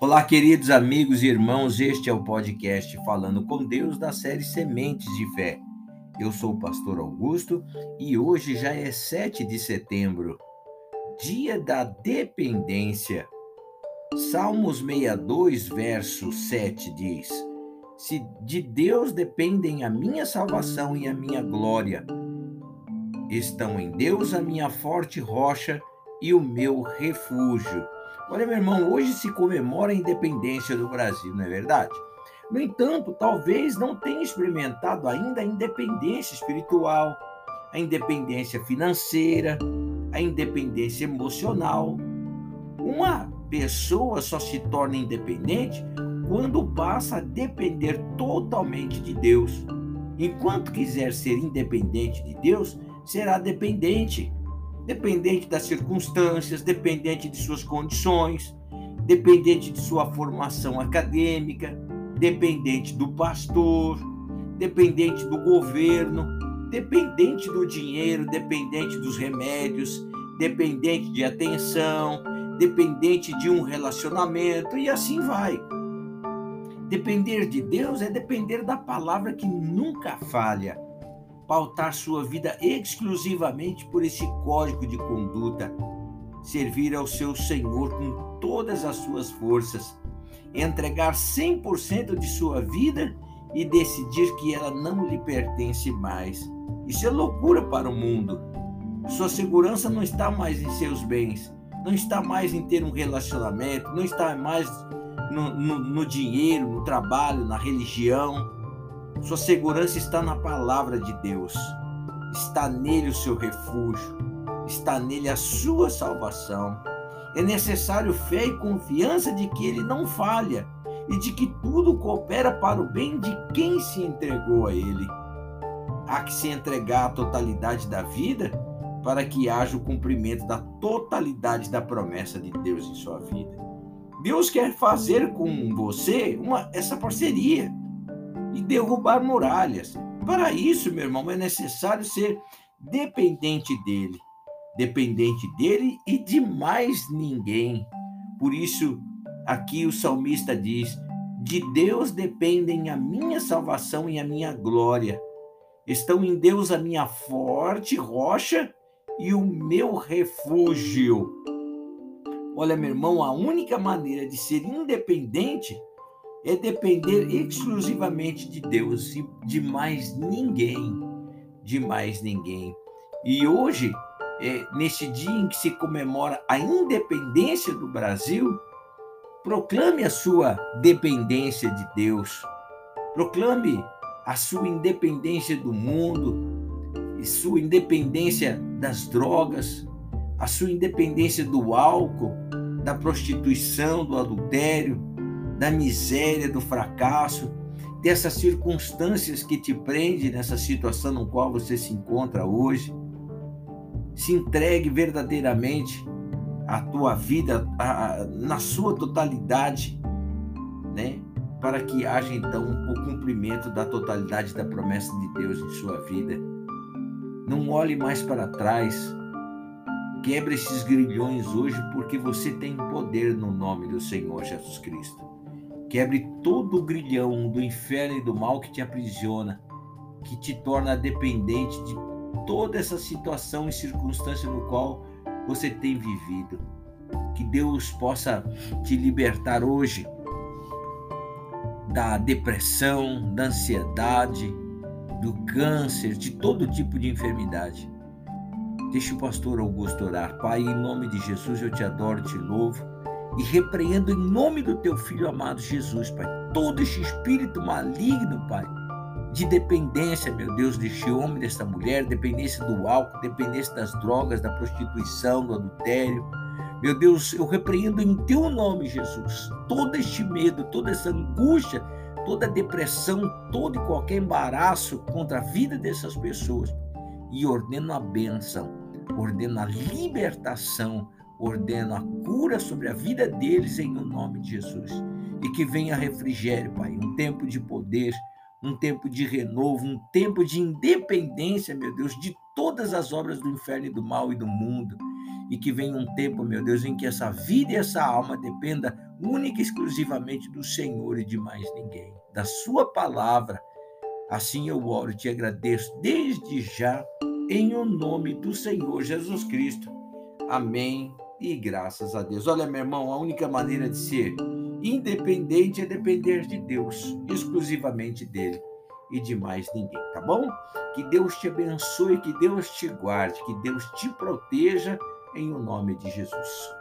Olá, queridos amigos e irmãos, este é o podcast Falando com Deus da série Sementes de Fé. Eu sou o pastor Augusto e hoje já é 7 de setembro, dia da dependência. Salmos 62, verso 7 diz: Se de Deus dependem a minha salvação e a minha glória, estão em Deus a minha forte rocha e o meu refúgio. Olha, meu irmão, hoje se comemora a independência do Brasil, não é verdade? No entanto, talvez não tenha experimentado ainda a independência espiritual, a independência financeira, a independência emocional. Uma pessoa só se torna independente quando passa a depender totalmente de Deus. Enquanto quiser ser independente de Deus, será dependente dependente das circunstâncias, dependente de suas condições, dependente de sua formação acadêmica, dependente do pastor, dependente do governo, dependente do dinheiro, dependente dos remédios, dependente de atenção, dependente de um relacionamento e assim vai. Depender de Deus é depender da palavra que nunca falha pautar sua vida exclusivamente por esse código de conduta, servir ao seu Senhor com todas as suas forças, entregar 100% de sua vida e decidir que ela não lhe pertence mais. Isso é loucura para o mundo. Sua segurança não está mais em seus bens, não está mais em ter um relacionamento, não está mais no, no, no dinheiro, no trabalho, na religião sua segurança está na palavra de Deus. Está nele o seu refúgio. Está nele a sua salvação. É necessário fé e confiança de que ele não falha e de que tudo coopera para o bem de quem se entregou a ele. Há que se entregar a totalidade da vida para que haja o cumprimento da totalidade da promessa de Deus em sua vida. Deus quer fazer com você uma, essa parceria e derrubar muralhas. Para isso, meu irmão, é necessário ser dependente dele, dependente dele e de mais ninguém. Por isso, aqui o salmista diz: De Deus dependem a minha salvação e a minha glória. Estão em Deus a minha forte rocha e o meu refúgio. Olha, meu irmão, a única maneira de ser independente é depender exclusivamente de Deus e de mais ninguém, de mais ninguém. E hoje, é, neste dia em que se comemora a independência do Brasil, proclame a sua dependência de Deus, proclame a sua independência do mundo, e sua independência das drogas, a sua independência do álcool, da prostituição, do adultério, da miséria, do fracasso, dessas circunstâncias que te prende nessa situação no qual você se encontra hoje. Se entregue verdadeiramente a tua vida a, a, na sua totalidade, né? Para que haja então o cumprimento da totalidade da promessa de Deus em sua vida. Não olhe mais para trás. Quebre esses grilhões hoje, porque você tem poder no nome do Senhor Jesus Cristo. Quebre todo o grilhão do inferno e do mal que te aprisiona, que te torna dependente de toda essa situação e circunstância no qual você tem vivido. Que Deus possa te libertar hoje da depressão, da ansiedade, do câncer, de todo tipo de enfermidade. Deixa o pastor Augusto orar. Pai, em nome de Jesus eu te adoro, te louvo e repreendo em nome do teu filho amado Jesus, Pai, todo este espírito maligno, Pai, de dependência, meu Deus, deste homem, desta mulher, dependência do álcool, dependência das drogas, da prostituição, do adultério. Meu Deus, eu repreendo em teu nome, Jesus, todo este medo, toda essa angústia, toda a depressão, todo e qualquer embaraço contra a vida dessas pessoas. E ordeno a bênção, ordeno a libertação, ordeno a cura sobre a vida deles em o nome de Jesus. E que venha refrigério, Pai, um tempo de poder, um tempo de renovo, um tempo de independência, meu Deus, de todas as obras do inferno e do mal e do mundo. e que venha um tempo, meu Deus, em que essa vida e essa alma dependa única e exclusivamente do Senhor e de mais ninguém, da Sua palavra. Assim eu oro e te agradeço desde já, em o nome do Senhor Jesus Cristo. Amém e graças a Deus. Olha, meu irmão, a única maneira de ser independente é depender de Deus, exclusivamente dele e de mais ninguém, tá bom? Que Deus te abençoe, que Deus te guarde, que Deus te proteja em o nome de Jesus.